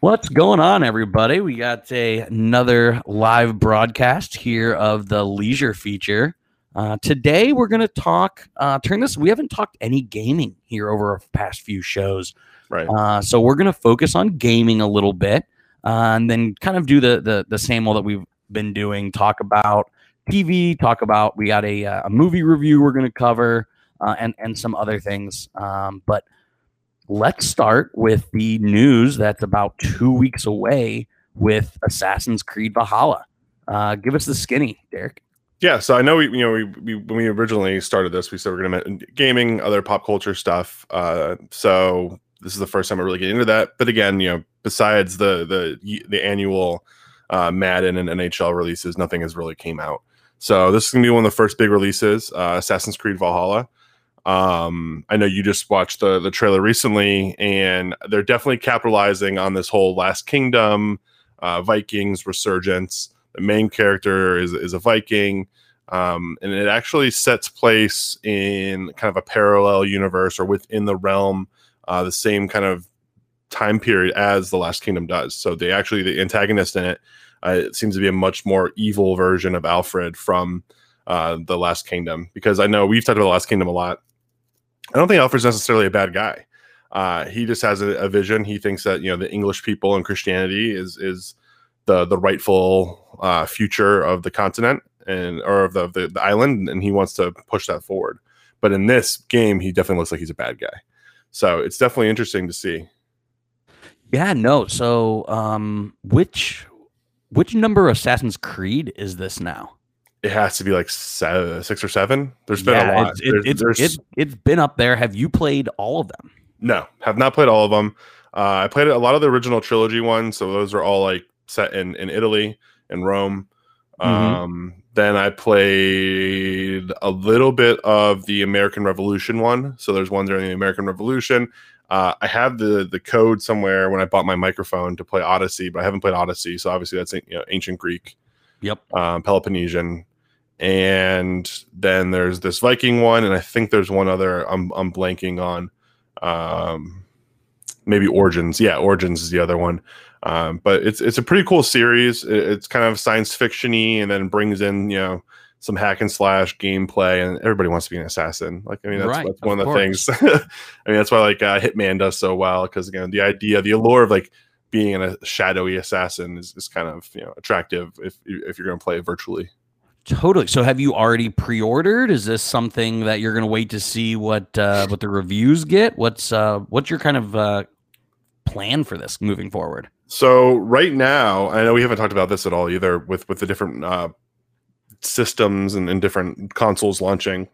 What's going on, everybody? We got a, another live broadcast here of the leisure feature. Uh, today, we're going to talk. Uh, turn this. We haven't talked any gaming here over our past few shows, Right. uh, so we're going to focus on gaming a little bit, uh, and then kind of do the the the same old that we've been doing. Talk about TV. Talk about we got a uh, a movie review we're going to cover, uh, and and some other things. Um, but let's start with the news that's about two weeks away with Assassin's Creed Valhalla. Uh, give us the skinny, Derek. yeah. So I know we, you know, we, we when we originally started this, we said we're going to gaming, other pop culture stuff. Uh, so this is the first time I really get into that. But again, you know, besides the the the annual uh, Madden and NHL releases, nothing has really came out. So this is going to be one of the first big releases, uh, Assassin's Creed Valhalla. Um, I know you just watched the the trailer recently, and they're definitely capitalizing on this whole Last Kingdom, uh, Vikings resurgence. The main character is is a Viking, um, and it actually sets place in kind of a parallel universe or within the realm, uh, the same kind of time period as the Last Kingdom does. So they actually the antagonist in it, uh, it seems to be a much more evil version of Alfred from uh, the Last Kingdom. Because I know we've talked about the Last Kingdom a lot. I don't think Alfred's necessarily a bad guy. Uh, he just has a, a vision. He thinks that you know the English people and Christianity is is the the rightful uh, future of the continent and or of the, the the island, and he wants to push that forward. But in this game, he definitely looks like he's a bad guy. So it's definitely interesting to see. Yeah, no. So, um, which which number Assassin's Creed is this now? It has to be like seven, six or seven. There's been Yeah, a lot. It's, it, There's- it's, there's- it's, it's been up there. Have you played all of them? No, have not played all of them. Uh, I played a lot of the original trilogy ones, so those are all like set in in Italy and Rome. Mhm. Um, then I played a little bit of the American Revolution one. So there's one during the American Revolution. Uh, I have the the code somewhere when I bought my microphone to play Odyssey, but I haven't played Odyssey. So obviously that's you know, ancient Greek, Yep. um, Peloponnesian, and then there's this Viking one, and I think there's one other I'm I'm blanking on. Um, maybe Origins. Yeah, Origins is the other one. Um, but it's it's a pretty cool series. It's kind of science fictiony, and then brings in you know some hack and slash gameplay, and everybody wants to be an assassin. Like I mean, that's, Right, that's one of the course. things. I mean, that's why like uh, Hitman does so well because again, the idea, the allure of like being in a shadowy assassin is, is kind of you know attractive if if you're going to play it virtually. Totally. So, have you already pre-ordered? Is this something that you're going to wait to see what uh, what the reviews get? What's uh, what's your kind of uh, plan for this moving forward? So right now, I know we haven't talked about this at all either with with the different uh, systems and, and different consoles launching.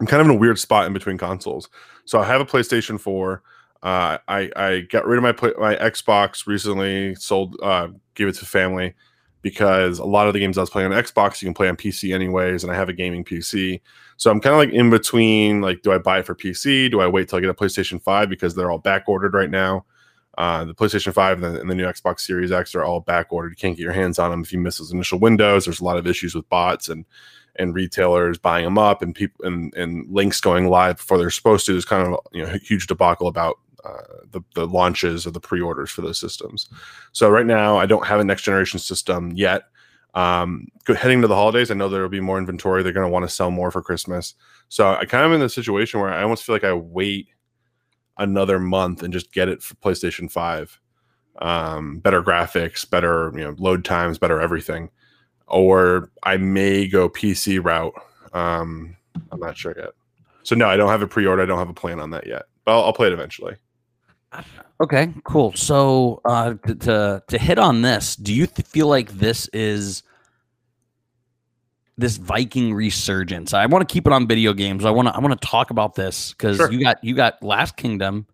I'm kind of in a weird spot in between consoles. So I have a PlayStation 4. Uh, I I got rid of my play, my Xbox recently. Sold, uh, gave it to family because a lot of the games I was playing on Xbox you can play on PC anyways, and I have a gaming PC. So I'm kind of like in between. Like, do I buy it for PC? Do I wait till I get a PlayStation 5 because they're all back ordered right now? Uh, the PlayStation 5 and the, and the new Xbox Series X are all back ordered. You can't get your hands on them if you miss those initial windows. There's a lot of issues with bots and and retailers buying them up and people and, and links going live before they're supposed to. There's kind of you know a huge debacle about uh, the the launches or the pre-orders for those systems. So right now I don't have a next generation system yet. Um, heading to the holidays, I know there will be more inventory. They're going to want to sell more for Christmas. So I kind of in the situation where I almost feel like I wait another month and just get it for PlayStation 5. Um, better graphics, better you know load times, better everything. Or I may go PC route. Um, I'm not sure yet. So no, I don't have a pre-order. I don't have a plan on that yet. But I'll, I'll play it eventually. Okay, cool. So, uh, to, to to hit on this, do you th- feel like this is this Viking resurgence? I want to keep it on video games. I want to I want to talk about this because Sure. you got you got Last Kingdom,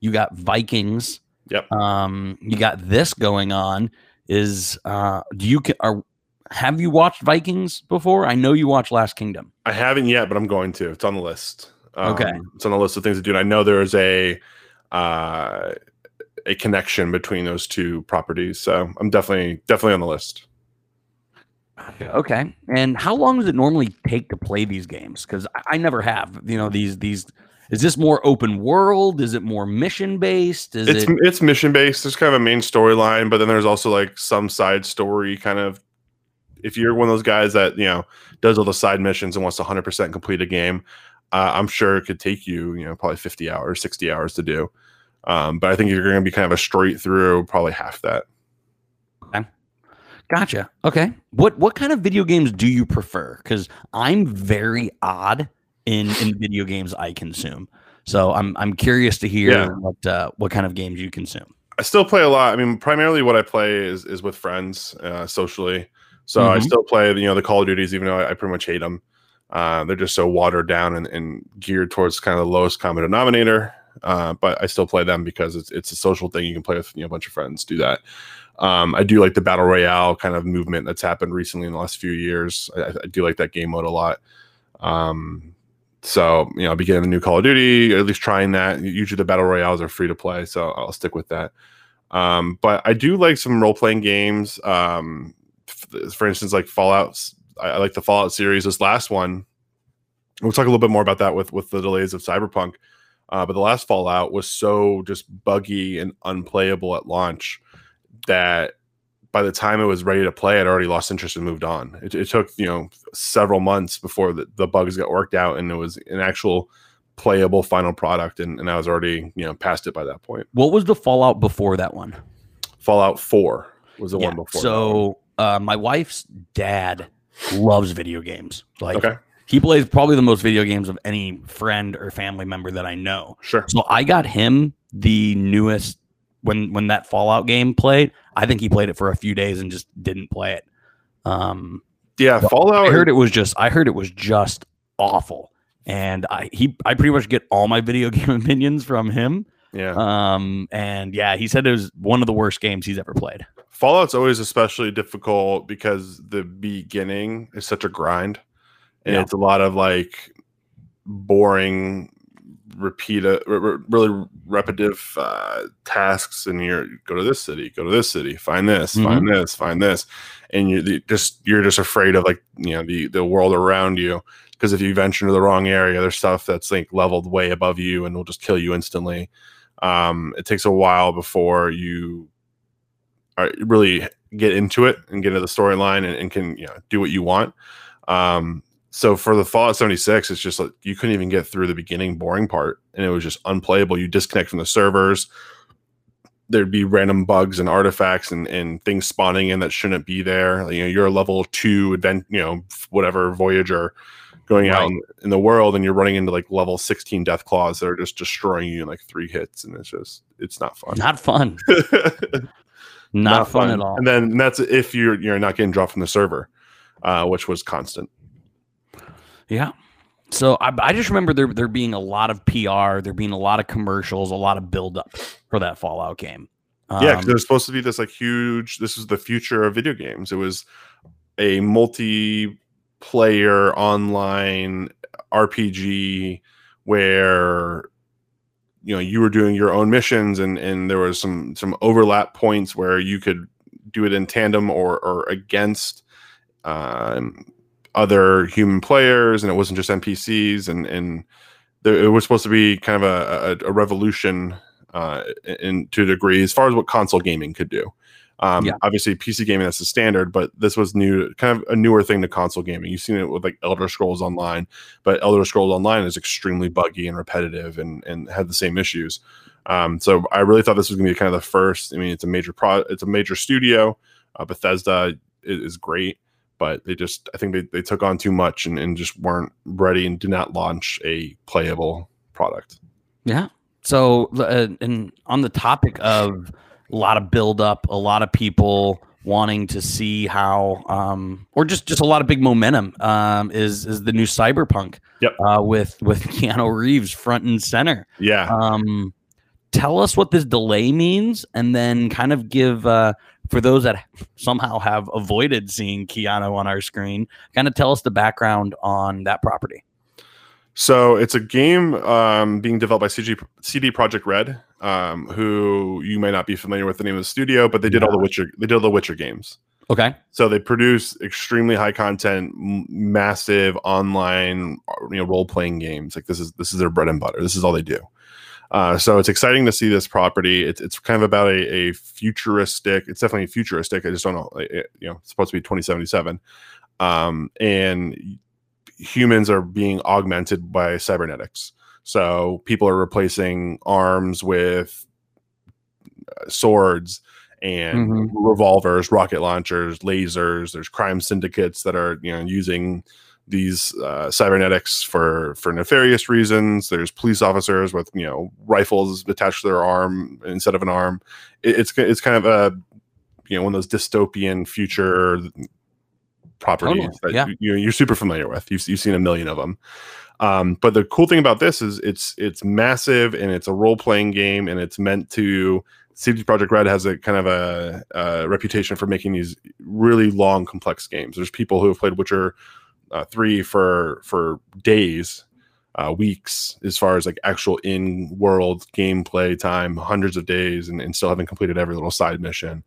you got Vikings. Yep. Um, you got this going on. Is uh, do you are have you watched Vikings before? I know you watched Last Kingdom. I haven't yet, but I'm going to. It's on the list. Um, Okay. It's on the list of things to do. And I know there is a uh, a connection between those two properties, so I'm definitely definitely on the list. Okay. And how long does it normally take to play these games? Because I, I never have. You know these these. is this more open world? Is it more mission based? Is it's it it's mission based. There's kind of a main storyline, but then there's also like some side story kind of. If you're one of those guys that you know does all the side missions and wants to 100% complete a game, uh, I'm sure it could take you you know probably 50 hours, 60 hours to do. Um, but I think you're going to be kind of a straight through, probably half that. Okay. Gotcha. Okay. What what kind of video games do you prefer? Because I'm very odd in in video games I consume. So I'm I'm curious to hear Yeah. what uh, what kind of games you consume. I still play a lot. I mean, primarily what I play is is with friends uh, socially. So I Mhm. still play, you know, the Call of Duties, even though I, I pretty much hate them. Uh, they're just so watered down and, and geared towards kind of the lowest common denominator. Uh, but I still play them because it's it's a social thing. You can play with you know a bunch of friends, do that. Um, I do like the battle royale kind of movement that's happened recently in the last few years. I, I do like that game mode a lot. Um, so you know, I'll be getting the new Call of Duty, at least trying that. Usually the battle royales are free to play, so I'll stick with that. Um, but I do like some role playing games. Um, f- for instance, like Fallout. I, I like the Fallout series. This last one, we'll talk a little bit more about that with with the delays of Cyberpunk. Uh, but the last Fallout was so just buggy and unplayable at launch that by the time it was ready to play, I'd already lost interest and moved on. It, it took you know several months before the, the bugs got worked out and it was an actual playable final product, and, and I was already you know past it by that point. What was the Fallout before that one? Fallout Four was the one before. that one. So uh, my wife's dad loves video games. Like okay, he plays probably the most video games of any friend or family member that I know. sure. So I got him the newest when when that Fallout game played. I think he played it for a few days and just didn't play it. Um, Yeah, Fallout. I heard it was just I heard it was just awful, and I he I pretty much get all my video game opinions from him. Yeah, Um, and yeah, he said it was one of the worst games he's ever played. Fallout's always especially difficult because the beginning is such a grind, and Yeah. it's a lot of like boring, repeat, uh, re- re- really repetitive uh, tasks. And you're go to this city, go to this city, find this, find this, find this, and you the- just you're just afraid of like you know the the world around you because if you venture into the wrong area, there's stuff that's like leveled way above you and will just kill you instantly. Um, it takes a while before you are really get into it and get into the storyline and, and can you know do what you want. Um, so for the Fallout 76, it's just like you couldn't even get through the beginning boring part, and it was just unplayable. You disconnect from the servers. There'd be random bugs and artifacts and, and things spawning in that shouldn't be there. You know, you're a level two advent, you know, whatever Voyager going out in, in the world, and you're running into like level 16 Deathclaws that are just destroying you in like three hits, and it's just it's not fun. Not fun. Not, fun, at all. And then that's if you're you're not getting dropped from the server, uh, which was constant. Yeah. So I, I just remember there there being a lot of PR, there being a lot of commercials, a lot of buildup for that Fallout game. yeah, Um, there's supposed to be this like huge. This is the future of video games. It was a multiplayer online RPG where you know you were doing your own missions and and there was some some overlap points where you could do it in tandem or or against um, other human players and it wasn't just npcs and and there, it was supposed to be kind of a, a, a revolution uh in to a degree as far as what console gaming could do. Um Yeah. obviously pc gaming that's the standard but this was new kind of a newer thing to console gaming. You've seen it with like elder scrolls online but elder scrolls online is extremely buggy and repetitive and and had the same issues. Um so i really thought this was going to be kind of the first i mean it's a major pro it's a major studio. Uh, bethesda is, is great but they just i think they, they took on too much and, and just weren't ready and did not launch a playable product Yeah. So, uh, and on the topic of a lot of buildup, a lot of people wanting to see how, um, or just just a lot of big momentum, um, is is the new Cyberpunk. Yep. Uh, with with Keanu Reeves front and center. yeah Um, tell us what this delay means, and then kind of give uh, for those that somehow have avoided seeing Keanu on our screen, kind of tell us the background on that property. So it's a game um, being developed by CG, CD Projekt Red, um, who you may not be familiar with the name of the studio, but they did all the Witcher. They did all the Witcher games. Okay. So they produce extremely high content, m- massive online, you know, role playing games. Like this is this is their bread and butter. This is all they do. Uh, so it's exciting to see this property. It's, it's kind of about a, a futuristic. It's definitely futuristic. I just don't know. It, you know, it's supposed to be 2077, um, and humans are being augmented by cybernetics. So people are replacing arms with uh, swords and Mhm. revolvers, rocket launchers, lasers. There's crime syndicates that are you know using these uh, cybernetics for for nefarious reasons. There's police officers with you know rifles attached to their arm instead of an arm. It, it's it's kind of a you know one of those dystopian future properties Totally, that yeah. you, you're super familiar with. You've, you've seen a million of them. Um, but the cool thing about this is it's it's massive and it's a role playing game and it's meant to. CD Projekt Red has a kind of a, a reputation for making these really long, complex games. There's people who have played Witcher uh, three for for days, uh, weeks, as far as like actual in world gameplay time, hundreds of days, and, and still haven't completed every little side mission.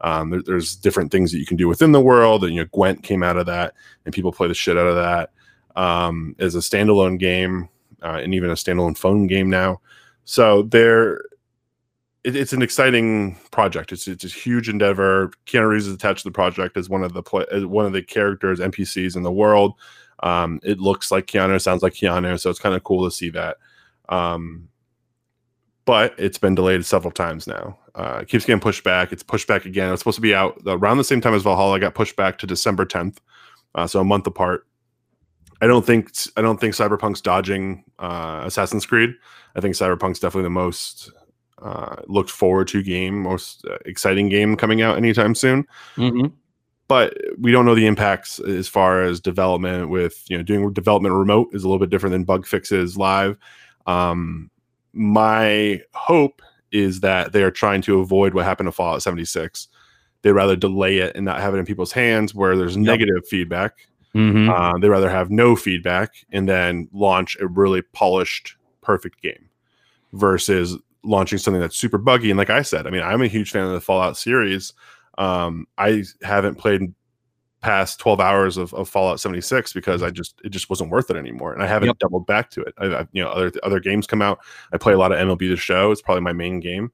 Um, there, there's different things that you can do within the world, and you know Gwent came out of that, and people play the shit out of that um, as a standalone game, uh, and even a standalone phone game now. So there, it, it's an exciting project. It's it's a huge endeavor. Keanu Reeves is attached to the project as one of the play, one of the characters NPCs in the world. Um, it looks like Keanu, sounds like Keanu, so it's kind of cool to see that. Um, but it's been delayed several times now. Uh, it keeps getting pushed back. It's pushed back again. It's supposed to be out around the same time as Valhalla. Got pushed back to December 10th, uh, so a month apart. I don't think I don't think Cyberpunk's dodging uh, Assassin's Creed. I think Cyberpunk's definitely the most uh, looked forward to game, most uh, exciting game coming out anytime soon. hmm But we don't know the impacts as far as development. With you know, doing development remote is a little bit different than bug fixes live. Um, my hope is that they are trying to avoid what happened to Fallout 76. They'd rather delay it and not have it in people's hands where there's negative feedback hmm uh, they rather have no feedback and then launch a really polished, perfect game versus launching something that's super buggy. And like I said, I mean, I'm a huge fan of the Fallout series. Um, I haven't played past 12 hours of, of Fallout 76 because I just it just wasn't worth it anymore, and I haven't Yep. doubled back to it. I, I, you know, other other games come out. I play a lot of MLB The Show. It's probably my main game.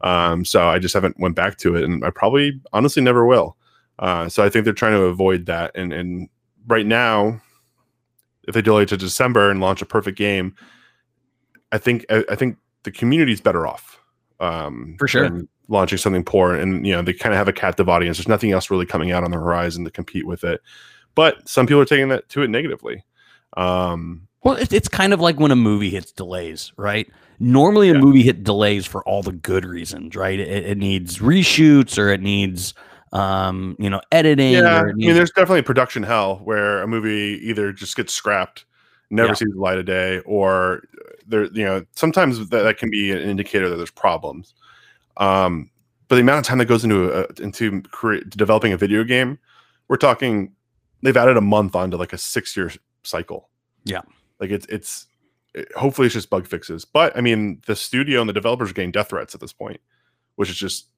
Um, so I just haven't went back to it, and I probably honestly never will. Uh, so I think they're trying to avoid that, and and right now, if they delay to December and launch a perfect game, I think I, I think the community's better off. Um, For sure. Launching something poor, and you know they kind of have a captive audience. There's nothing else really coming out on the horizon to compete with it. But some people are taking that to it negatively. Um, Well, it's, it's kind of like when a movie hits delays, right? Normally, a Yeah. movie hit delays for all the good reasons, right? It, it needs reshoots or it needs, um, you know, editing. yeah, or I mean, there's definitely production hell where a movie either just gets scrapped, never Yeah. sees the light of day, or there, you know, sometimes that, that can be an indicator that there's problems. Um, but the amount of time that goes into a, into create, developing a video game, we're talking they've added a month onto like a six year cycle. Yeah. like it's it's it- hopefully it's just bug fixes. But I mean, the studio and the developers are getting death threats at this point, which is just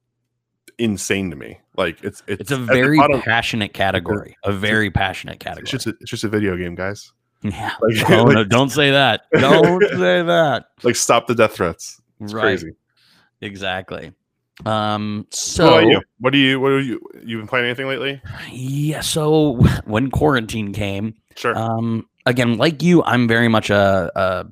insane to me. Like it's it's, it's a very passionate category, a very passionate category. it's just a, it's just a video game, guys. Yeah. Like, Oh, like, no, don't say that. Don't say that. like, stop the death threats. It's right. crazy. Exactly. Um, so? What do you what do you you've been playing anything lately? yeah, so when quarantine came, Sure. Um, again, like you, I'm very much a a,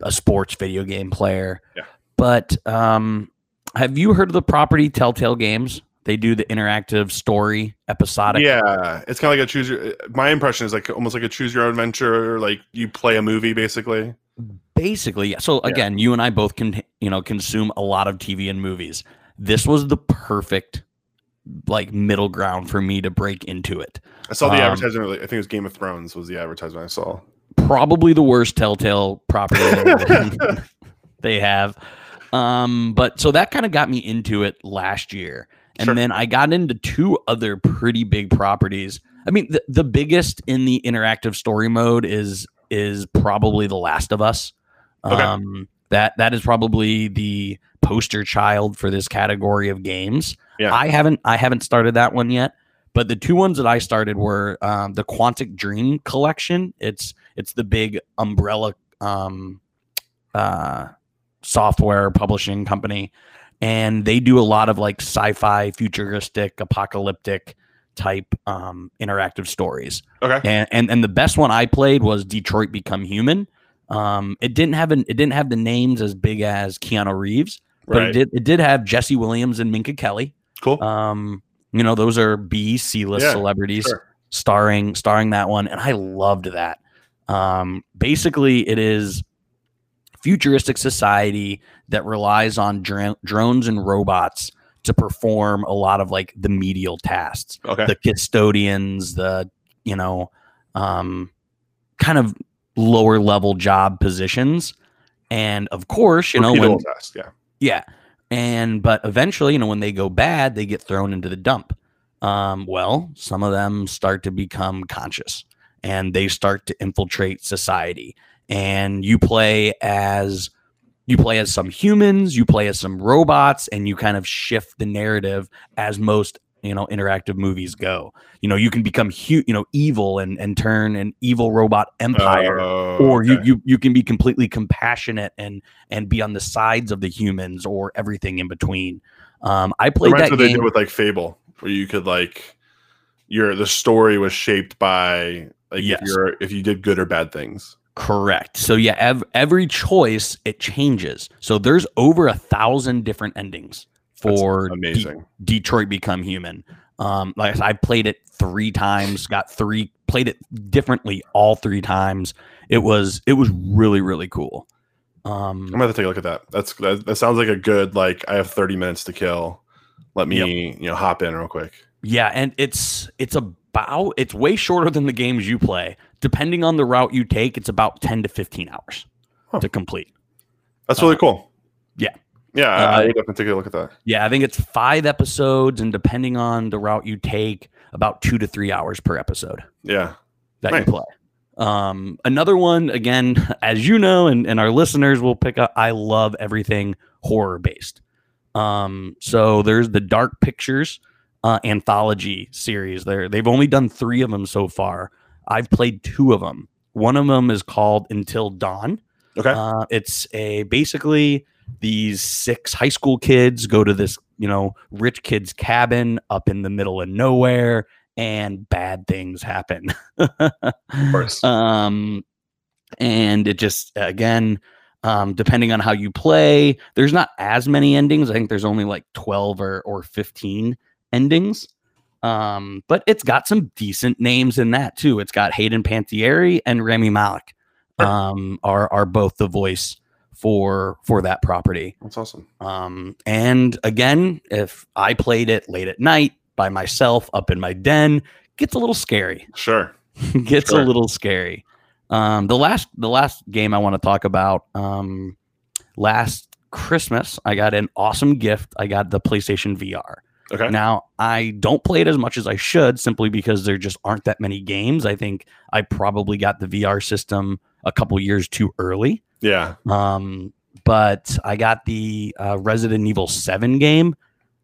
a sports video game player. Yeah. But um, have you heard of the property Telltale Games? They do the interactive story episodic. yeah, it's kind of like a choose your. My impression is like almost like a choose your own adventure. Like you play a movie basically. Basically, yeah. So Yeah. again, you and I both can you know consume a lot of TV and movies. This was the perfect like middle ground for me to break into it. I saw the Um, advertisement. I think it was Game of Thrones was the advertisement I saw. probably the worst Telltale property they have. Um, but so that kind of got me into it last year. And Sure. then I got into two other pretty big properties. I mean, the, the biggest in the interactive story mode is is probably The Last of Us. Okay. Um, that that is probably the poster child for this category of games. Yeah. I haven't I haven't started that one yet, But the two ones that I started were um, the Quantic Dream Collection. It's it's the big umbrella um, uh, software publishing company, and they do a lot of like sci-fi, futuristic, apocalyptic type um, interactive stories. Okay. And, and and the best one I played was Detroit Become Human. Um, it didn't have an it didn't have the names as big as Keanu Reeves, but Right. it did it did have Jesse Williams and Minka Kelly. Cool. Um, you know, those are B C list Yeah, celebrities sure. starring starring that one, and I loved that. Um, basically, it is futuristic society that relies on dr- drones and robots to perform a lot of like the medial tasks Okay. the custodians, the you know, um, kind of lower level job positions, and of course, you know, when Repeatable task, yeah. yeah, and but eventually, you know, when they go bad, they get thrown into the dump. Um, well, some of them start to become conscious, and they start to infiltrate society, and you play as you play as some humans, you play as some robots, and you kind of shift the narrative as most you know interactive movies go. You know, you can become hu- you know evil and and turn an evil robot empire, Oh, or you okay. you you can be completely compassionate and and be on the sides of the humans or everything in between. Um, I played reminds that what they game. did with like Fable, where you could like your the story was shaped by like Yes. if you're if you did good or bad things. Correct. So yeah, ev- every choice it changes. So there's over a thousand different endings That's for De- amazing. Detroit Become Human. Um, like I said, I played it three times, got three, played it differently all three times. It was it was really really cool. Um, I'm gonna have to take a look at that. That's that, that sounds like a good like I have 30 minutes to kill. Let me you know hop in real quick. Yeah, and it's it's about it's way shorter than the games you play. Depending on the route you take, it's about 10 to 15 hours Huh. to complete. That's really Uh, cool. yeah. Yeah, I, I Uh, would definitely take a look at that. Yeah, I think it's 5 episodes and depending on the route you take, about 2 to 3 hours per episode Yeah. that Nice. you play. Um another one again, as you know and and our listeners will pick up I love everything horror based. Um so there's the Dark Pictures uh, anthology series. There, they've only done three of them so far. I've played two of them. One of them is called Until Dawn. Okay. Uh, it's a basically these six high school kids go to this, you know, rich kid's cabin up in the middle of nowhere, and bad things happen. of course. um, and it just again, um, depending on how you play, there's not as many endings. I think there's only like twelve or or fifteen endings. Um, but it's got some decent names in that too. It's got Hayden Panettiere and Rami Malek. Um, are are both the voice for for that property. That's awesome. Um, and again, if I played it late at night by myself up in my den, gets a little scary. Sure. gets Sure. a little scary. Um, the last the last game I want to talk about. Um, last Christmas, I got an awesome gift. I got the PlayStation VR. Okay. Now, I don't play it as much as I should simply because there just aren't that many games. I think I probably got the VR system a couple years too early. Yeah. Um, but I got the uh, Resident Evil 7 game,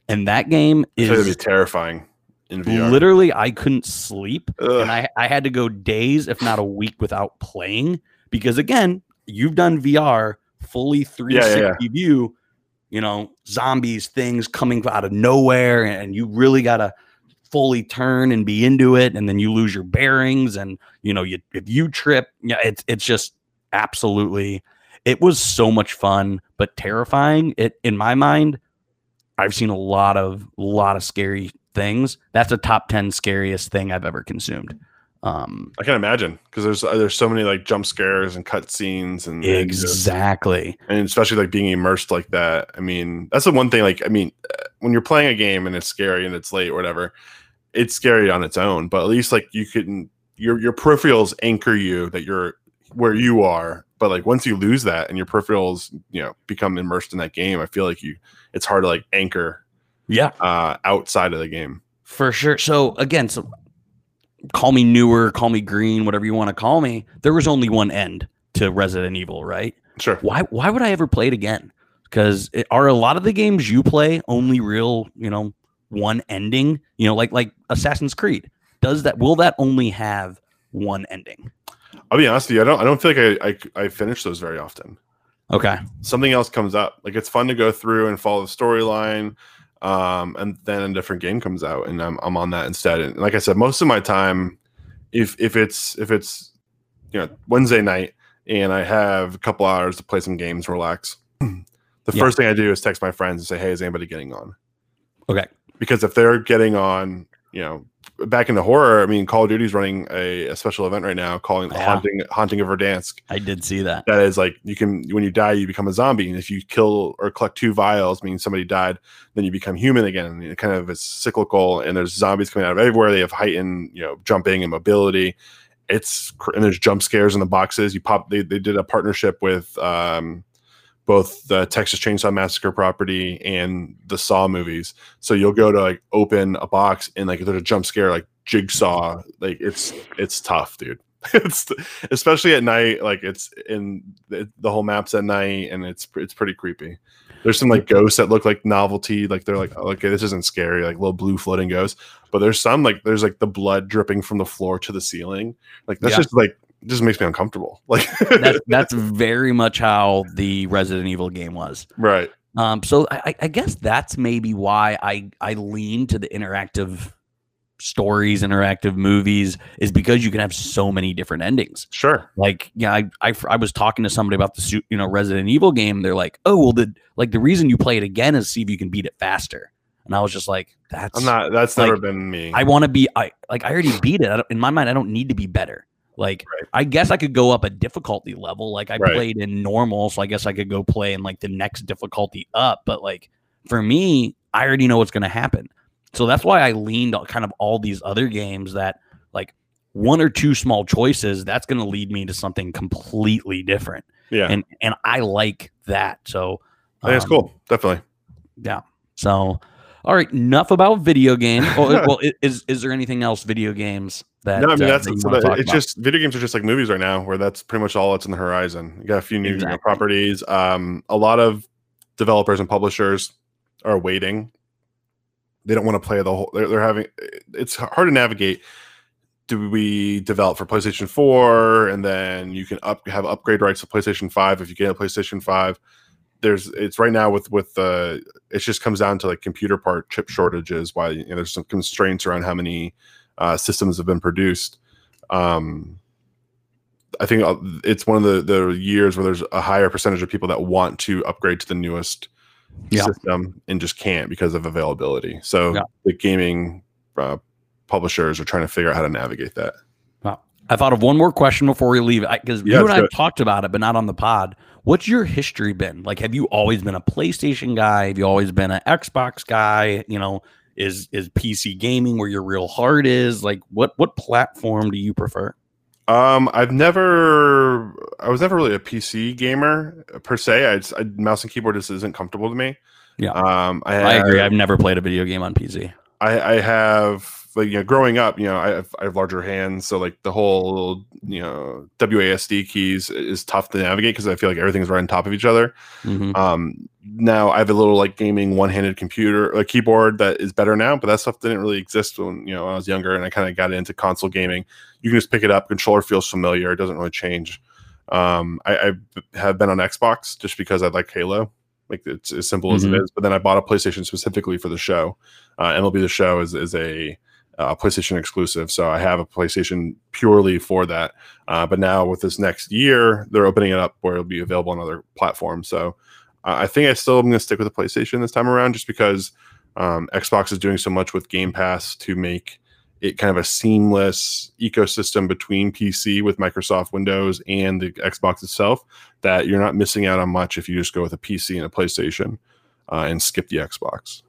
and that game gonna be is terrifying in VR. literally I couldn't sleep. Ugh. And I, I had to go days, if not a week, without playing because again, you've done VR fully 360 view, you know, zombies, things coming out of nowhere, and you really gotta fully turn and be into it, and then you lose your bearings, and you know, you if you trip, yeah, it's it's just absolutely it was so much fun, but terrifying. It in my mind, I've seen a lot of lot of scary things. That's a top 10 scariest thing I've ever consumed. Um I can imagine because there's uh, there's so many like jump scares and cut scenes and and exactly. and especially like being immersed like that. I mean, that's the one thing. Like, I mean, uh, when you're playing a game and it's scary and it's late or whatever, it's scary on its own. But at least like you can your your peripherals anchor you that you're where you are. But like once you lose that and your peripherals, you know, become immersed in that game, I feel like you it's hard to like anchor Yeah, uh outside of the game. for sure. So again, so call me newer, call me green, whatever you want to call me. There was only one end to Resident Evil, right? Sure. Why why would I ever play it again? Because are a lot of the games you play only real, you know, one ending? You know, like like Assassin's Creed. Does that will that only have one ending? I'll be honest with you. I don't. I don't feel like I I, I finish those very often. Okay. Something else comes up. Like it's fun to go through and follow the storyline, um, and then a different game comes out, and I'm I'm on that instead. And like I said, most of my time, if if it's if it's you know Wednesday night and I have a couple hours to play some games, relax. the Yeah. first thing I do is text my friends and say, "Hey, is anybody getting on?" Okay. Because if they're getting on, you know, back into horror, I mean, Call of Duty's running a, a special event right now, calling Yeah. haunting haunting of Verdansk. I did see that. That is like you can when you die, you become a zombie, and if you kill or collect two vials, meaning somebody died, then you become human again. And it kind of is cyclical, and there's zombies coming out of everywhere. They have heightened, you know, jumping and mobility. It's cr- and there's jump scares in the boxes. You pop. They they did a partnership with um, both the Texas Chainsaw Massacre property and the Saw movies. So you'll go to like open a box and like there's a jump scare like Jigsaw. Like it's it's tough, dude. it's especially at night. Like it's in the, the whole maps at night, and it's it's pretty creepy. There's some like ghosts that look like novelty, like they're like, oh, okay, this isn't scary, like little blue floating ghosts. But there's some like there's like the blood dripping from the floor to the ceiling. Like that's Yeah. just like just makes me uncomfortable. Like That's that's very much how the Resident Evil game was. right. Um, so I, I- guess that's maybe why I I lean to the interactive stories, interactive movies, is because you can have so many different endings. Sure. Like, yeah, I, I I was talking to somebody about the you know Resident Evil game. They're like, oh well, the like the reason you play it again is see if you can beat it faster. And I was just like, that's I'm not. That's like, never been me. I want to be I like I already beat it. I don't, in my mind, I don't need to be better. Like Right. I guess I could go up a difficulty level. Like I Right. played in normal, so I guess I could go play in like the next difficulty up. But like for me, I already know what's going to happen. So that's why I leaned on kind of all these other games that like one or two small choices that's going to lead me to something completely different. yeah. And and I like that. So I think it's um, cool. Definitely. yeah. So, all right. Enough about video games. well, well, is is there anything else video games that? no, I mean uh, that's that so that- it's about? just video games are just like movies right now, where that's pretty much all that's in the horizon. You got a few new you know, Exactly. properties. Um, a lot of developers and publishers are waiting. They don't want to play the whole. They're, they're having. It's hard to navigate. Do we develop for PlayStation Four, and then you can up have upgrade rights to PlayStation Five if you get a PlayStation Five? There's it's right now with with the it just comes down to like computer part chip shortages. Why you know, there's some constraints around how many uh, systems have been produced. Um, I think uh, it's one of the the years where there's a higher percentage of people that want to upgrade to the newest Yeah. system and just can't because of availability. So Yeah. the gaming uh, publishers are trying to figure out how to navigate that. I thought of one more question before we leave because Yeah, you and I talked about it, but not on the pod. What's your history been? Like, have you always been a PlayStation guy? Have you always been an Xbox guy? You know, is is PC gaming where your real heart is? Like, what what platform do you prefer? Um, I've never, I was never really a PC gamer per se. I, just, I mouse and keyboard just isn't comfortable to me. Yeah. Um, I, I agree. I've never played a video game on PC. I, I have like you know growing up you know I have, I have larger hands so like the whole you know WASD keys is tough to navigate because I feel like everything's right on top of each other. Mhm. Um, now I have a little like gaming one-handed computer a keyboard that is better now, but that stuff didn't really exist when you know when I was younger and I kind of got into console gaming. You can just pick it up, controller feels familiar, it doesn't really change. Um, I, I have been on Xbox just because I like Halo. Like it's as simple as it Mhm. is. But then I bought a PlayStation specifically for the show. Uh, MLB the Show is is a uh, PlayStation exclusive, so I have a PlayStation purely for that. Uh, but now with this next year, they're opening it up where it'll be available on other platforms. So uh, I think I still am going to stick with the PlayStation this time around, just because um, Xbox is doing so much with Game Pass to make it kind of a seamless ecosystem between PC with Microsoft Windows and the Xbox itself that you're not missing out on much if you just go with a PC and a PlayStation uh, and skip the Xbox.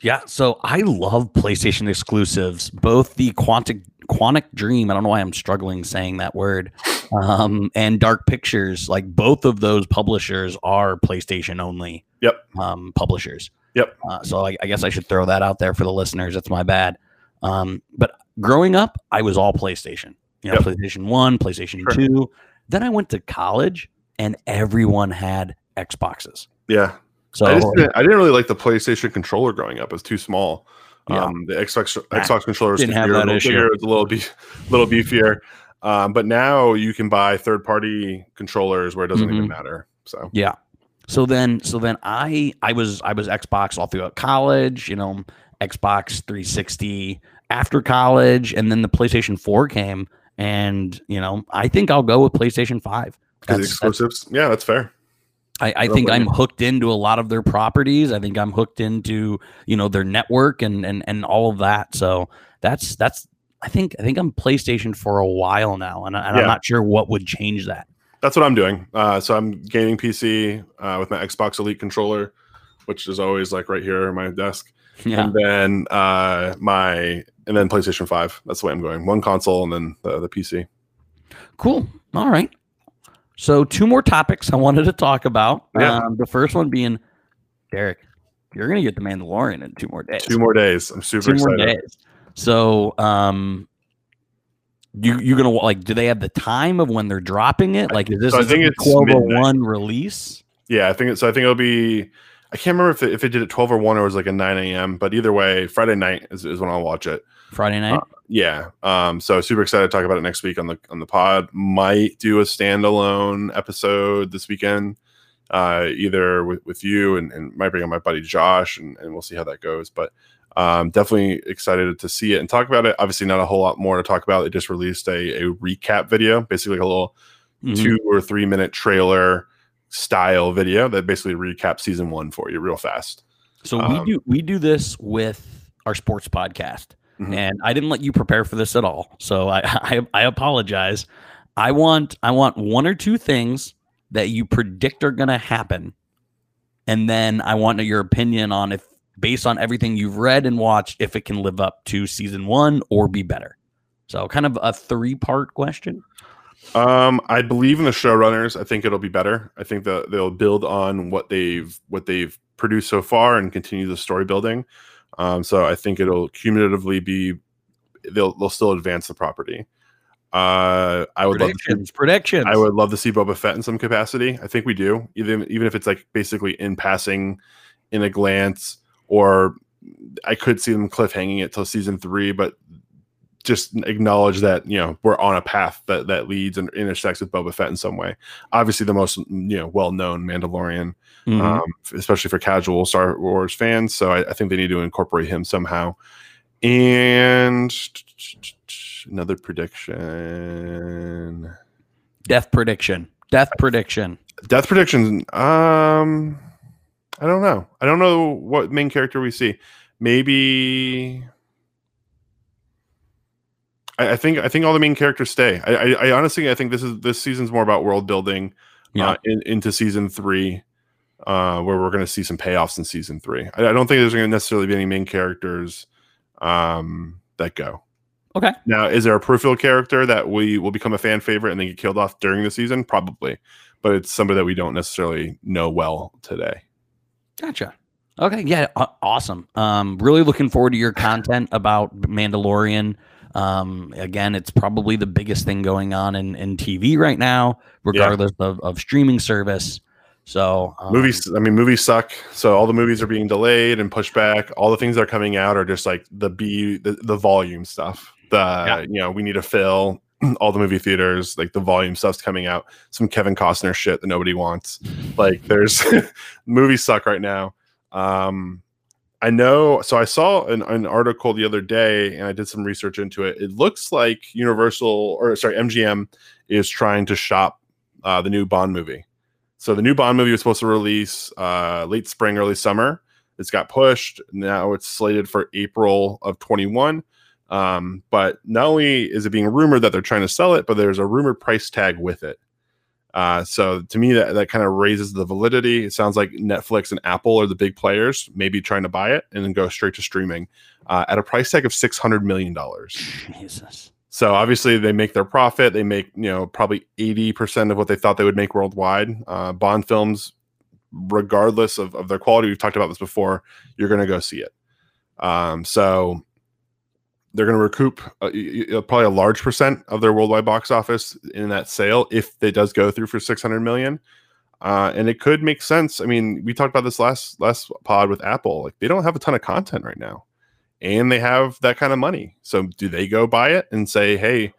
Yeah, so I love PlayStation exclusives, both the Quantic Quantic Dream. I don't know why I'm struggling saying that word, um, and Dark Pictures. Like both of those publishers are PlayStation only. Yep. Um, publishers. Yep. Uh, so I, I guess I should throw that out there for the listeners. That's my bad. Um, but growing up, I was all PlayStation. You know, Yep. PlayStation One, PlayStation Sure. Two. Then I went to college, and everyone had Xboxes. Yeah, So I, didn't, I didn't really like the PlayStation controller growing up. It was too small. Yeah. Um, the Xbox Xbox controller didn't have that little issue. bigger, it's a little little beefier. Um, but now you can buy third party controllers where it doesn't even Mhm. matter. So Yeah. So then, so then I I was I was Xbox all throughout college. You know, Xbox 360 after college, and then the PlayStation 4 came, and you know, I think I'll go with PlayStation 5. because That's- exclusives, yeah, that's fair. I, I think I'm hooked into a lot of their properties. I think I'm hooked into you know their network and and and all of that. So that's that's I think I think I'm PlayStation for a while now, and, and Yeah. I'm not sure what would change that. That's what I'm doing. Uh, so I'm gaming PC uh, with my Xbox Elite controller, which is always like right here on my desk. Yeah. and then uh my and then PlayStation Five. That's the way I'm going. One console and then the, the PC. Cool. All right. So two more topics I wanted to talk about. Yeah. Um, the first one being Derek, you're gonna get the Mandalorian in two more days. Two more days. I'm super Two more excited. days. So um you you gonna like do they have the time of when they're dropping it? Like is this So I think this a it's 1201 release? Yeah, I think it, so. I think it'll be. I can't remember if it, if it did at 12 or 1 or it was like a 9 a.m. But either way, Friday night is, is when I'll watch it. Friday night? Yeah. Um. So super excited to talk about it next week on the on the pod. Might do a standalone episode this weekend. Uh, either with, with you and, and might bring on my buddy Josh and, and we'll see how that goes. But um, definitely excited to see it and talk about it. Obviously, not a whole lot more to talk about. They just released a, a recap video, basically like a little Mhm. two or three minute trailer style video that basically recaps season one for you real fast. So we um, do we do this with our sports podcast. Mhm. and I didn't let you prepare for this at all. So I, I I apologize. I want I want one or two things that you predict are going to happen, and then I want your opinion on if, based on everything you've read and watched, if it can live up to season one or be better. So kind of a three part question. Um, I believe in the showrunners. I think it'll be better. I think that they'll build on what they've what they've produced so far and continue the story building. Um, so I think it'll cumulatively be they'll they'll still advance the property. Uh, I would love to see Predictions. Predictions. I would love to see Boba Fett in some capacity. I think we do, even even if it's like basically in passing, in a glance, or I could see them cliffhanging it till season three, but just acknowledge that you know we're on a path that that leads and intersects with Boba Fett in some way. Obviously, the most you know well known Mandalorian, Mhm. um, especially for casual Star Wars fans. So I, I think they need to incorporate him somehow. And another prediction. Death prediction. Death prediction. Death prediction. Um, I don't know. I don't know what main character we see. Maybe. I, I think I think all the main characters stay. I, I, I honestly I think this is this season's more about world building. Yeah. Uh, in, into season three, uh, where we're going to see some payoffs in season three. I, I don't think there's going to necessarily be any main characters um, that go. Okay. Now, is there a peripheral character that we will become a fan favorite and then get killed off during the season? Probably, but it's somebody that we don't necessarily know well today. Gotcha. Okay, yeah, awesome. Um, really looking forward to your content about Mandalorian. Um, again, it's probably the biggest thing going on in, in TV right now, regardless of, of streaming service. So um, movies, I mean, movies suck. So all the movies are being delayed and pushed back. All the things that are coming out are just like the B, the, the volume stuff. The Yeah. you know we need to fill all the movie theaters. Like the volume stuff's coming out. Some Kevin Costner shit that nobody wants. Like there's movies suck right now. Um, I know. So I saw an, an article the other day, and I did some research into it. It looks like Universal, or sorry, MGM is trying to shop uh, the new Bond movie. So the new Bond movie was supposed to release uh, late spring, early summer. It's got pushed. Now it's slated for April of 21. Um, but not only is it being rumored that they're trying to sell it, but there's a rumored price tag with it. Uh, so to me, that, that kind of raises the validity. It sounds like Netflix and Apple are the big players, maybe trying to buy it and then go straight to streaming uh, at a price tag of $600 million. Jesus. So obviously they make their profit. They make you know probably eighty percent of what they thought they would make worldwide. Uh, Bond films, regardless of, of their quality, we've talked about this before. You're going to go see it. Um, so they're going to recoup uh, y- probably a large percent of their worldwide box office in that sale if it does go through for six hundred million. Uh, and it could make sense. I mean, we talked about this last last pod with Apple. Like they don't have a ton of content right now and they have that kind of money. So do they go buy it and say, "Hey,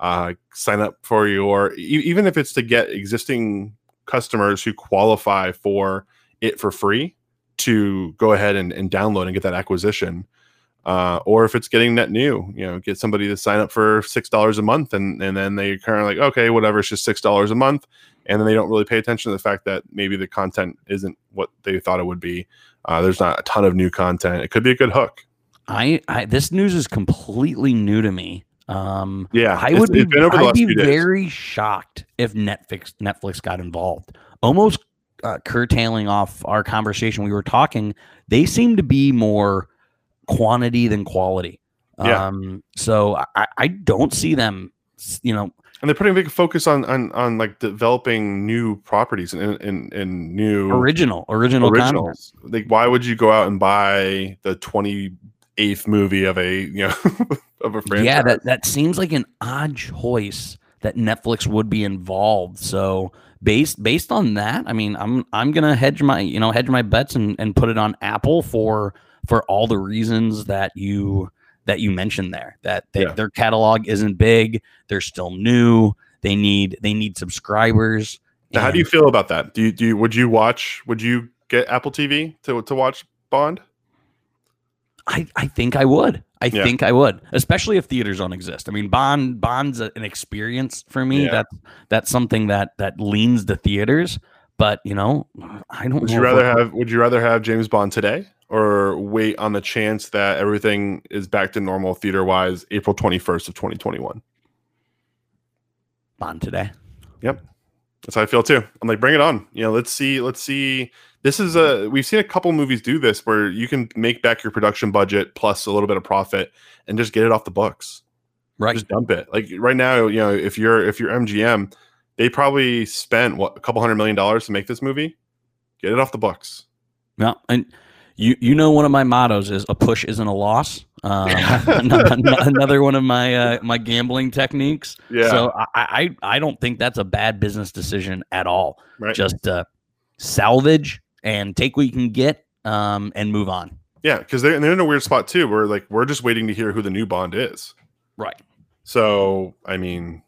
uh, sign up for your," even if it's to get existing customers who qualify for it for free to go ahead and, and download and get that acquisition. Uh, or if it's getting net new, you know, get somebody to sign up for six dollars a month, and and then they kind of like, okay, whatever, it's just six dollars a month, and then they don't really pay attention to the fact that maybe the content isn't what they thought it would be. Uh, there's not a ton of new content. It could be a good hook. I, I this news is completely new to me. Um, Yeah, I would be, I'd be very shocked if Netflix Netflix got involved. Almost uh, curtailing off our conversation, we were talking. They seem to be more quantity than quality. Yeah. Um, so I, I don't see them. You know, and they're putting a big focus on on on like developing new properties and and, and new original, original content. originals. Like, why would you go out and buy the twenty eighth movie of a you know of a franchise? Yeah, that that seems like an odd choice that Netflix would be involved. So based based on that, I mean, I'm I'm gonna hedge my you know hedge my bets and and put it on Apple for for all the reasons that you that you mentioned there. That they, Yeah. their catalog isn't big, they're still new. They need they need subscribers. Now, how do you feel about that? Do you do you, would you watch? Would you get Apple TV to to watch Bond? I, I think I would. I Yeah. think I would, especially if theaters don't exist. I mean, Bond Bond's a- an experience for me. Yeah. That's that's something that that leans to theaters. But you know, I don't. Would you rather we're- have Would you rather have James Bond today, or wait on the chance that everything is back to normal theater wise April twenty first of twenty twenty one? Bond today? Yep, that's how I feel too. I'm like, bring it on. You know, let's see, let's see. This is a we've seen a couple movies do this where you can make back your production budget plus a little bit of profit and just get it off the books. Right. Just dump it. Like right now, you know, if you're if you're MGM, they probably spent what a couple hundred million dollars to make this movie. Get it off the books. Yeah, and you you know one of my mottos is a push isn't a loss. Um, another, one of my uh, my gambling techniques. Yeah. So I, I I don't think that's a bad business decision at all. right. Just uh, salvage and take what you can get um, and move on. yeah, because they're, they're in a weird spot too. Where like we're just waiting to hear who the new Bond is. Right. So I mean,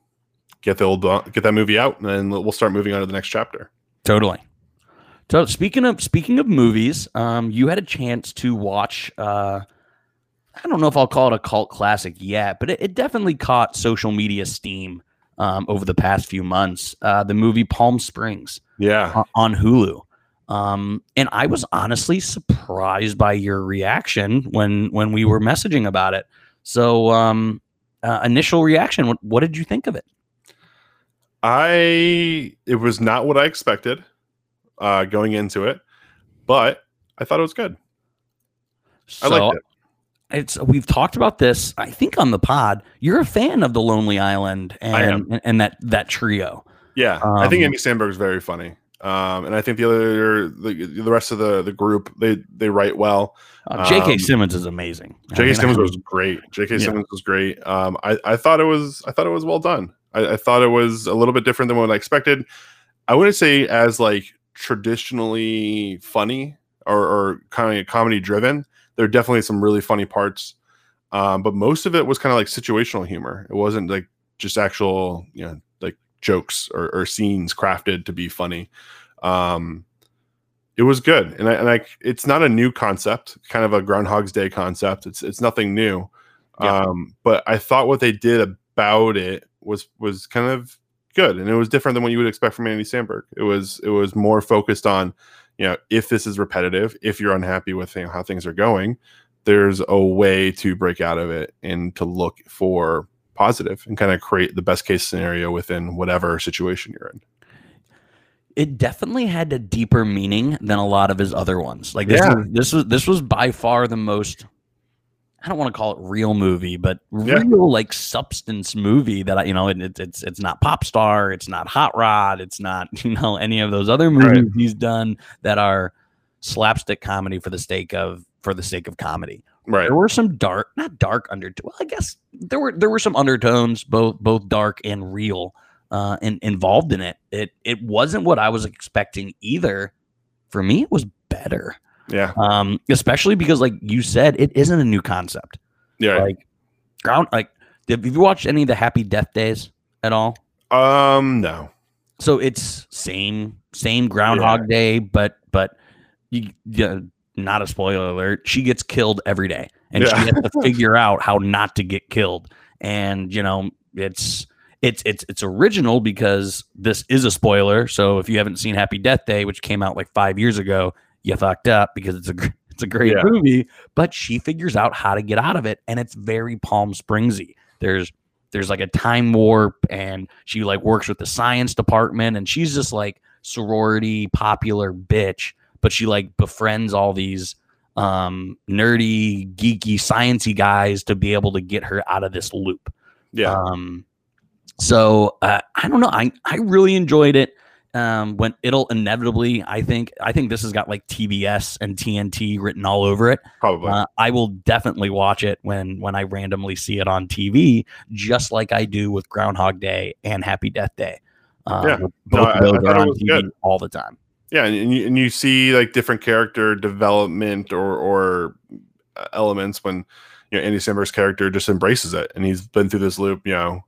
get the old get that movie out, and then we'll start moving on to the next chapter. Totally. So speaking of speaking of movies, um, you had a chance to watch. Uh, I don't know if I'll call it a cult classic yet, but it, it definitely caught social media steam um, over the past few months. Uh, the movie Palm Springs Yeah. o- on Hulu, um, and I was honestly surprised by your reaction when when we were messaging about it. So, um, uh, initial reaction. What, what did you think of it? I it was not what I expected uh going into it, but I thought it was good. I So, liked it. it's we've talked about this i think on the pod you're a fan of the lonely island and and, and that that trio Yeah, I think Um, Andy Samberg is very funny. Um, and I think the other the, the rest of the the group they they write well. uh, jk Um, simmons is amazing I J.K. mean, Simmons I- was great. J.K. Yeah. Simmons was great. Um, I I thought it was I thought it was well done. I, I thought it was a little bit different than what I expected. I wouldn't say as like traditionally funny or, or kind of comedy driven. There are definitely some really funny parts, um, but most of it was kind of like situational humor. It wasn't like just actual you know jokes or, or scenes crafted to be funny. Um, it was good, and I, and I, it's not a new concept, kind of a Groundhog's Day concept. It's it's nothing new, Yeah. um, but I thought what they did about it was was kind of good, and it was different than what you would expect from Andy Samberg. It was it was more focused on, you know, if this is repetitive, if you're unhappy with you know, how things are going, there's a way to break out of it and to look for positive and kind of create the best case scenario within whatever situation you're in. it definitely had a deeper meaning than a lot of his other ones like this Yeah. was, this was this was by far the most I don't want to call it real movie, but Yeah. real like substance movie that I, you know, it, it, it's it's not Pop Star, it's not Hot Rod, it's not you know any of those other movies he's done that are slapstick comedy for the sake of for the sake of comedy. Right. There were some dark, not dark undertones. Well, I guess there were there were some undertones, both both dark and real, uh, in, involved in it. It it wasn't what I was expecting either. For me, it was better. Yeah. Um, especially because, like you said, it isn't a new concept. Yeah. Like ground, like have you watched any of the Happy Death Days at all? um. No. So it's same same Groundhog Day, but but you, yeah, not a spoiler alert. She gets killed every day, and she has to figure out how not to get killed. And you know, it's it's it's it's original because this is a spoiler. So if you haven't seen Happy Death Day, which came out like five years ago, you fucked up because it's a it's a great Yeah. movie. But she figures out how to get out of it, and it's very Palm Springsy. There's there's like a time warp and she like works with the science department and she's just like sorority popular bitch but she like befriends all these um nerdy geeky sciency guys to be able to get her out of this loop Yeah. um so uh, i don't know i i really enjoyed it um when it'll inevitably i think i think this has got like tbs and tnt written all over it probably. uh, I will definitely watch it when when I randomly see it on TV, just like I do with Groundhog Day and Happy Death Day. Uh, Yeah. both No, I- those I are on TV good. all the time. Yeah, and and you, and you see like different character development or or uh, elements when you know Andy Samberg's character just embraces it, and he's been through this loop, you know,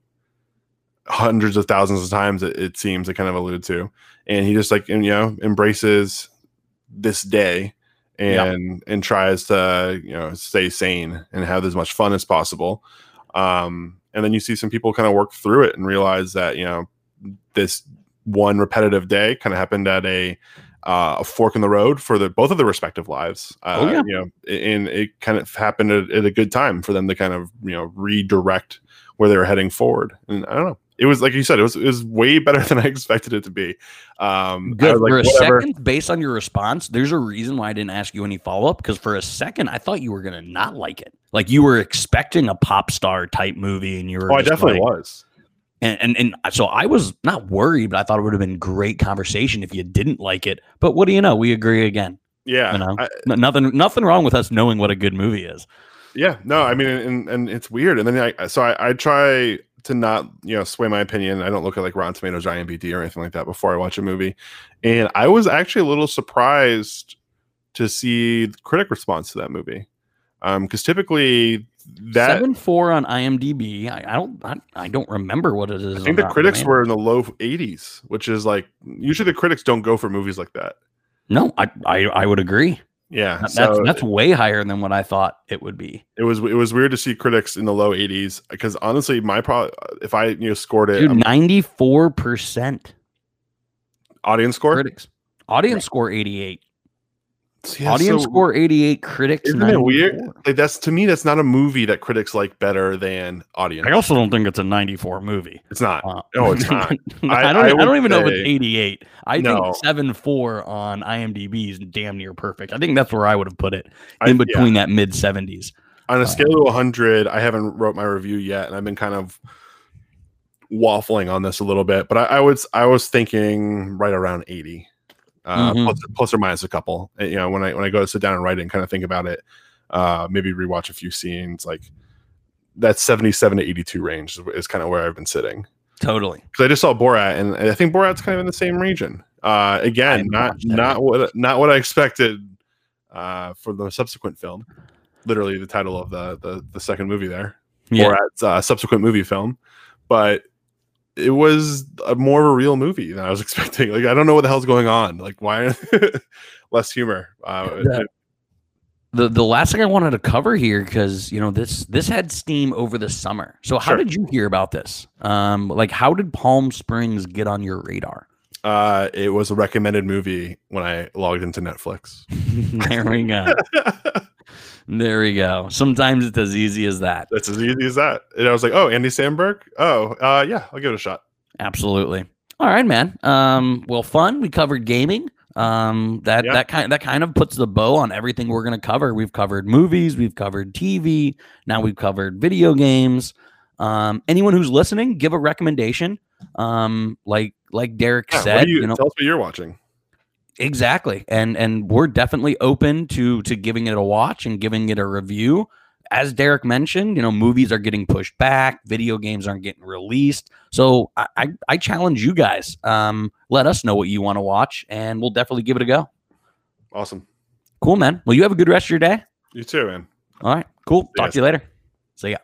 hundreds of thousands of times. It, it seems it kind of alluded to, and he just like you know embraces this day Yeah. and and tries to you know stay sane and have as much fun as possible. Um, and then you see some people kind of work through it and realize that you know this one repetitive day kind of happened at a uh, a fork in the road for the both of their respective lives. Uh, Oh, yeah. You know, and it kind of happened at, at a good time for them to kind of you know redirect where they were heading forward. And I don't know. It was like you said, it was it was way better than I expected it to be. Um, Good like, for a whatever. second, based on your response, there's a reason why I didn't ask you any follow up. Because for a second, I thought you were gonna not like it. Like you were expecting a pop star type movie, and you were. Oh, I definitely like- was. And, and and so I was not worried, but I thought it would have been great conversation if you didn't like it. But what do you know? We agree again. Yeah, You know, I- nothing nothing wrong with us knowing what a good movie is. Yeah, no, I mean, and, and it's weird. And then I, so I, I try to not, you know, sway my opinion. I don't look at like Rotten Tomatoes or IMDb or anything like that before I watch a movie. And I was actually a little surprised to see the critic response to that movie. Um, because typically that seven four on IMDb. I, I don't I, I, don't remember what it is. I think the critics were in the low 80s, which is like usually the critics don't go for movies like that. No, I I, I would agree. Yeah, that's so that's way higher than what I thought it would be. It was it was weird to see critics in the low 80s because honestly, my pro if I you know scored it, um, ninety four percent audience score critics audience right. score 88 yeah, Audience so, score 88, critics Isn't 94. it weird? Like, that's to me, that's not a movie that critics like better than audience. I also don't think it's a 94 movie. It's not. Uh, no, it's not. I, I, don't, I, I don't even say, know if it's 88. I no. think 7 4 on IMDb is damn near perfect. I think that's where I would have put it in between yeah. that mid 70s. On a uh, scale of 100, I haven't wrote my review yet, and I've been kind of waffling on this a little bit, but I, I was I was thinking right around 80 uh, Mhm. plus, plus or minus a couple. Uh, You know, when I when I go to sit down and write it and kind of think about it, uh, maybe rewatch a few scenes, like that 77 to 82 range is, is kind of where I've been sitting. Totally. because I just saw Borat, and I think Borat's kind of in the same region. Uh, again, not not what not what I expected uh, for the subsequent film. Literally, the title of the the, the second movie there, Yeah. Borat's uh, subsequent movie film, but it was a more of a real movie than I was expecting. Like, I don't know what the hell's going on. Like, why less humor? Uh, Yeah. the the last thing I wanted to cover here because you know this this had steam over the summer. So how Sure. did you hear about this? Um, like how did Palm Springs get on your radar? uh, it was a recommended movie when I logged into Netflix. there we go. There we go. Sometimes it's as easy as that. That's as easy as that. And I was like, oh, Andy Samberg. Oh, uh, yeah, I'll give it a shot. Absolutely. All right, man. Um, well, fun. We covered gaming. Um, that Yeah. that kind that kind of puts the bow on everything we're gonna cover. We've covered movies, we've covered TV, now we've covered video games. Um, anyone who's listening, give a recommendation. Um, like like Derek Yeah, said, you, you know, tell us what you're watching. Exactly, and and we're definitely open to to giving it a watch and giving it a review. As Derek mentioned, you know, movies are getting pushed back, video games aren't getting released. So I, I, I challenge you guys. Um, let us know what you want to watch, and we'll definitely give it a go. Awesome. Cool, man. Well, you have a good rest of your day. You too, man. All right. Cool. Talk to you later. See ya.